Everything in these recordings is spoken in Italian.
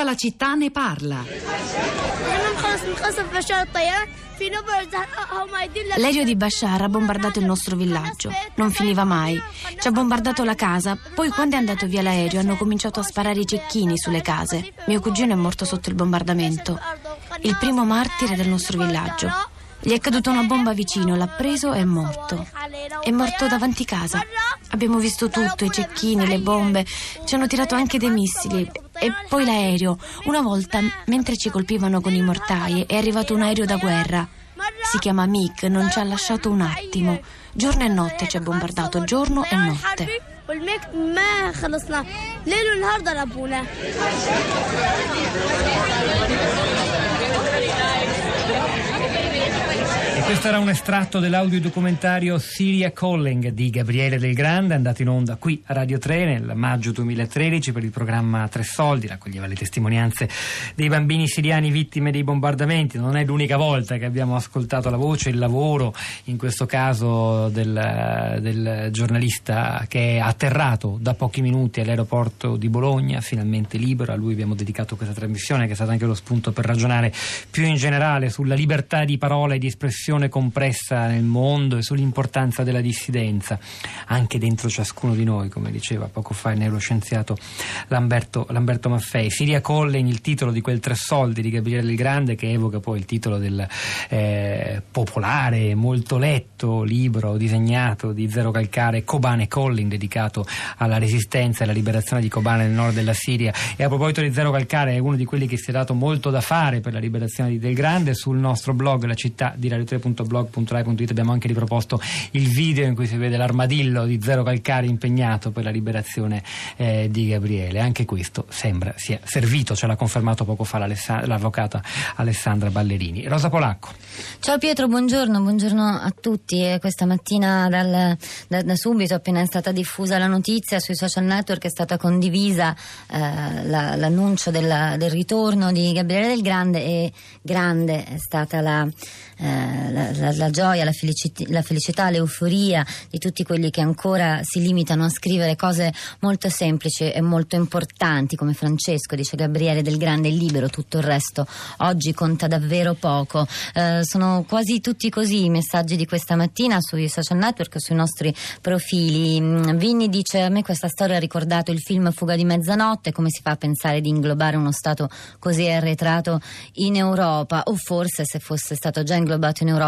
Tutta la città ne parla. L'aereo di Bashar ha bombardato il nostro villaggio. Non finiva mai. Ci ha bombardato la casa. Poi, quando è andato via l'aereo, hanno cominciato a sparare i cecchini sulle case. Mio cugino è morto sotto il bombardamento. Il primo martire del nostro villaggio. Gli è caduta una bomba vicino, l'ha preso e è morto. È morto davanti casa. Abbiamo visto tutto, i cecchini, le bombe. Ci hanno tirato anche dei missili E poi l'aereo. Una volta, mentre ci colpivano con i mortai, è arrivato un aereo da guerra. Si chiama Mick, non ci ha lasciato un attimo. Giorno e notte ci ha bombardato, giorno e notte. والميك ما خلصنا ليل ونهار ضربونا Questo era un estratto dell'audiodocumentario Syria Calling di Gabriele Del Grande, andato in onda qui a Radio 3 nel maggio 2013 per il programma Tre Soldi, raccoglieva le testimonianze dei bambini siriani vittime dei bombardamenti. Non è l'unica volta che abbiamo ascoltato la voce, il lavoro, in questo caso del, del giornalista che è atterrato da pochi minuti all'aeroporto di Bologna, finalmente libero. A lui abbiamo dedicato questa trasmissione che è stata anche lo spunto per ragionare più in generale sulla libertà di parola e di espressione situazione compressa nel mondo e sull'importanza della dissidenza anche dentro ciascuno di noi, come diceva poco fa il neuroscienziato Lamberto, Lamberto Maffei. Siria Collen, il titolo di quel Tre Soldi di Gabriele Del Grande, che evoca poi il titolo del eh, popolare, molto letto libro disegnato di Zero Calcare, Kobane Collin, dedicato alla resistenza e alla liberazione di Kobane nel nord della Siria. E a proposito di Zero Calcare, è uno di quelli che si è dato molto da fare per la liberazione di Del Grande. Sul nostro blog, la città di Radio 3 www.blog.rai.it abbiamo anche riproposto il video in cui si vede l'armadillo di Zero Calcari impegnato per la liberazione eh, di Gabriele. Anche questo sembra sia servito, ce l'ha confermato poco fa l'avvocata Alessandra Ballerini. Rosa Polacco. Ciao Pietro, buongiorno, buongiorno a tutti. Questa mattina dal, da, da, subito, appena è stata diffusa la notizia sui social network, è stata condivisa eh, la, l'annuncio della, del ritorno di Gabriele Del Grande e grande è stata la, eh, la, la, la, gioia, la, felicit- la felicità, l'euforia di tutti quelli che ancora si limitano a scrivere cose molto semplici e molto importanti, come Francesco, dice Gabriele del Grande libero, tutto il resto oggi conta davvero poco. Eh, sono quasi tutti così i messaggi di questa mattina sui social network, sui nostri profili. Mm, Vinni dice: A me questa storia ha ricordato il film Fuga di mezzanotte, come si fa a pensare di inglobare uno Stato così arretrato in Europa? O forse se fosse stato già inglobato in Europa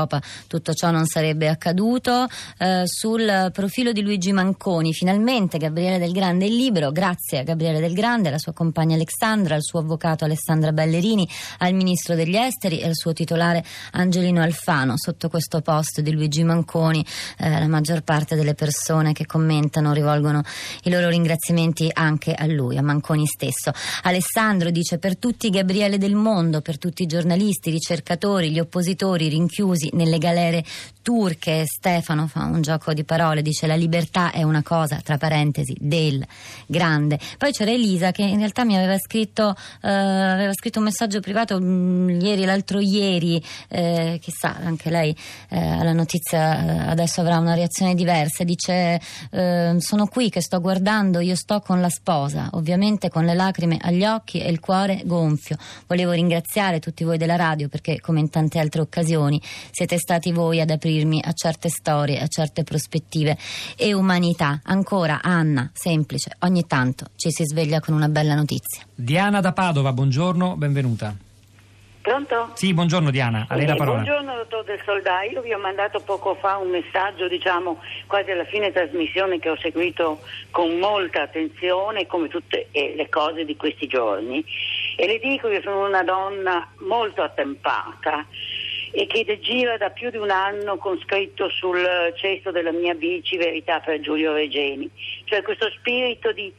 tutto ciò non sarebbe accaduto. Eh, sul profilo di Luigi Manconi, finalmente Gabriele Del Grande è libero, grazie a Gabriele Del Grande, alla sua compagna Alexandra, al suo avvocato Alessandra Ballerini, al ministro degli esteri e al suo titolare Angelino Alfano. Sotto questo post di Luigi Manconi eh, la maggior parte delle persone che commentano rivolgono i loro ringraziamenti anche a lui, a Manconi stesso. Alessandro dice per tutti Gabriele del mondo, per tutti i giornalisti, i ricercatori, gli oppositori rinchiusi nelle galere turche. Stefano fa un gioco di parole, dice la libertà è una cosa, tra parentesi, del grande. Poi c'era Elisa che in realtà mi aveva scritto, eh, aveva scritto un messaggio privato mh, mm, ieri, l'altro ieri, eh, chissà, anche lei eh, alla notizia eh, adesso avrà una reazione diversa. Dice eh, sono qui che sto guardando, io sto con la sposa, ovviamente con le lacrime agli occhi e il cuore gonfio. Volevo ringraziare tutti voi della radio perché come in tante altre occasioni siete stati voi ad aprirmi a certe storie, a certe prospettive e umanità. Ancora, Anna, semplice, ogni tanto ci si sveglia con una bella notizia. Diana da Padova, buongiorno, benvenuta. Pronto? Sì, buongiorno Diana, a lei la parola. Buongiorno dottor Del Soldà, io vi ho mandato poco fa un messaggio, diciamo, quasi alla fine trasmissione che ho seguito con molta attenzione, come tutte le cose di questi giorni, e le dico che sono una donna molto attempata e che gira da più di un anno con scritto sul cesto della mia bici Verità per Giulio Regeni, cioè questo spirito di,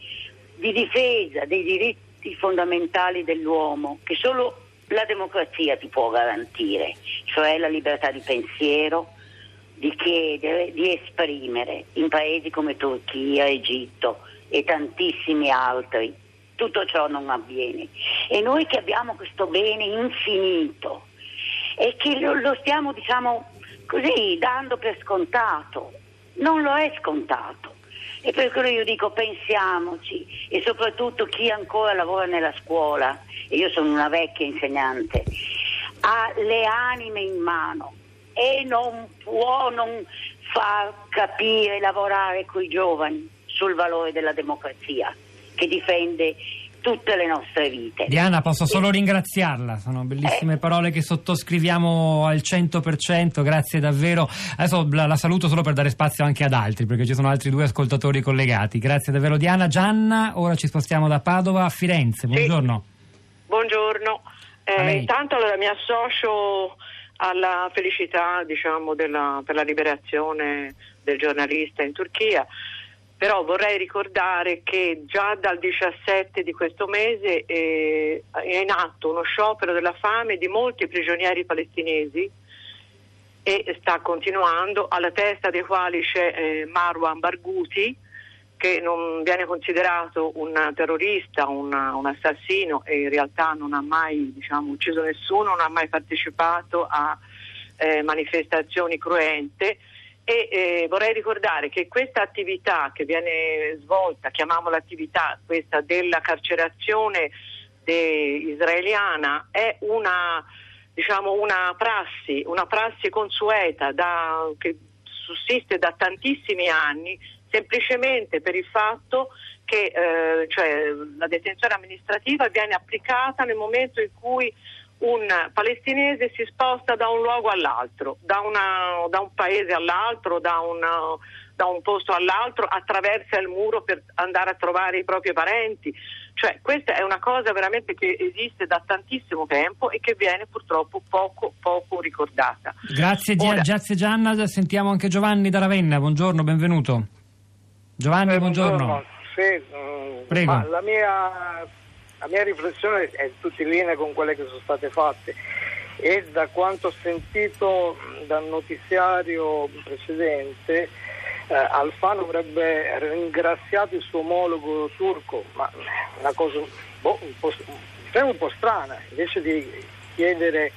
di difesa dei diritti fondamentali dell'uomo che solo la democrazia ti può garantire, cioè la libertà di pensiero, di chiedere, di esprimere in paesi come Turchia, Egitto e tantissimi altri. Tutto ciò non avviene. E noi che abbiamo questo bene infinito, e che lo, lo stiamo diciamo così dando per scontato. Non lo è scontato. E per quello io dico pensiamoci e soprattutto chi ancora lavora nella scuola, e io sono una vecchia insegnante, ha le anime in mano e non può non far capire, lavorare con i giovani sul valore della democrazia che difende tutte le nostre vite. Diana, posso solo ringraziarla, sono bellissime eh. parole che sottoscriviamo al 100%, grazie davvero. Adesso la, la, saluto solo per dare spazio anche ad altri, perché ci sono altri due ascoltatori collegati. Grazie davvero Diana. Gianna, ora ci spostiamo da Padova a Firenze, buongiorno. Sì. Buongiorno, eh, intanto allora, mi associo alla felicità diciamo, della, per la liberazione del giornalista in Turchia però vorrei ricordare che già dal 17 di questo mese eh, è in atto uno sciopero della fame di molti prigionieri palestinesi e sta continuando, alla testa dei quali c'è eh, Marwan Barghouti, che non viene considerato un terrorista, un, un, assassino e in realtà non ha mai diciamo, ucciso nessuno, non ha mai partecipato a eh, manifestazioni cruente e eh, vorrei ricordare che questa attività che viene svolta, chiamiamola attività questa della carcerazione israeliana, è una, diciamo, una, prassi, una prassi consueta da, che sussiste da tantissimi anni semplicemente per il fatto che eh, cioè, la detenzione amministrativa viene applicata nel momento in cui un palestinese si sposta da un luogo all'altro, da, una, da un paese all'altro, da, una, da, un posto all'altro, attraversa il muro per andare a trovare i propri parenti. Cioè, questa è una cosa veramente che esiste da tantissimo tempo e che viene purtroppo poco, poco ricordata. Grazie, Ora, grazie Gianna, sentiamo anche Giovanni da Ravenna, buongiorno, benvenuto. Giovanni, eh, buongiorno. buongiorno. Sì, mm, Prego. la mia la mia riflessione è tutta in linea con quelle che sono state fatte. E da quanto ho sentito dal notiziario precedente eh, Alfano avrebbe ringraziato il suo omologo turco, ma una cosa boh, un, po', un po' strana, invece di chiedere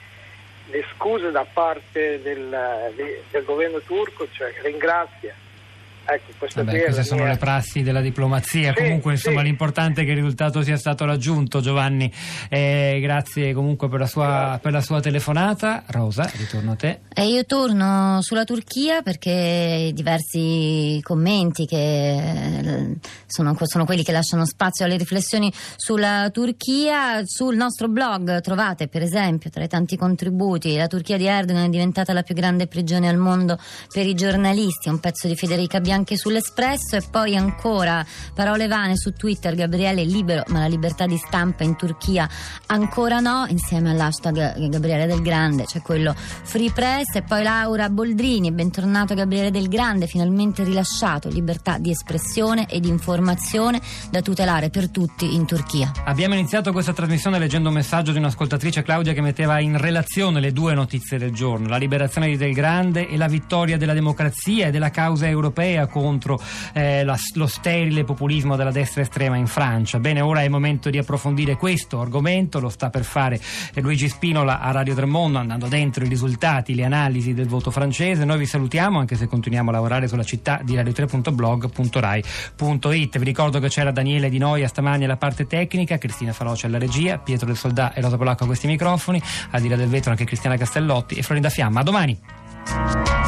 le scuse da parte del, del governo turco, cioè ringrazia Ecco, queste mia... sono le prassi della diplomazia. Sì, comunque, insomma, sì. l'importante è che il risultato sia stato raggiunto, Giovanni. Eh, grazie comunque per la, sua, per la, sua, telefonata. Rosa, ritorno a te. E io torno sulla Turchia perché diversi commenti che eh, sono, sono quelli che lasciano spazio alle riflessioni sulla Turchia. Sul nostro blog trovate, per esempio, tra i tanti contributi, la Turchia di Erdogan è diventata la più grande prigione al mondo per i giornalisti. Un pezzo di Federica Bianchi sull'Espresso e poi ancora parole vane su Twitter Gabriele libero ma la libertà di stampa in Turchia ancora no insieme all'hashtag Gabriele del Grande c'è cioè quello Free Press e poi Laura Boldrini. Bentornato Gabriele del Grande finalmente rilasciato. Libertà di espressione e di informazione da tutelare per tutti in Turchia. Abbiamo iniziato questa trasmissione leggendo un messaggio di un'ascoltatrice Claudia che metteva in relazione le due notizie del giorno. La liberazione di Del Grande e la vittoria della democrazia e della causa europea contro eh, la, lo sterile populismo della destra estrema in Francia. Bene, ora è il momento di approfondire questo argomento, lo sta per fare Luigi Spinola a Radio Tremondo andando dentro i risultati, le analisi del voto francese. Noi vi salutiamo anche se continuiamo a lavorare sulla città di radio3.blog.rai.it. Vi ricordo che c'era Daniele Di Noia stamani alla parte tecnica, Cristina Faloce alla regia, Pietro del Soldà e Rosa Polacco a questi microfoni, a dire del vetro anche Cristiana Castellotti e Florinda Fiamma. A domani!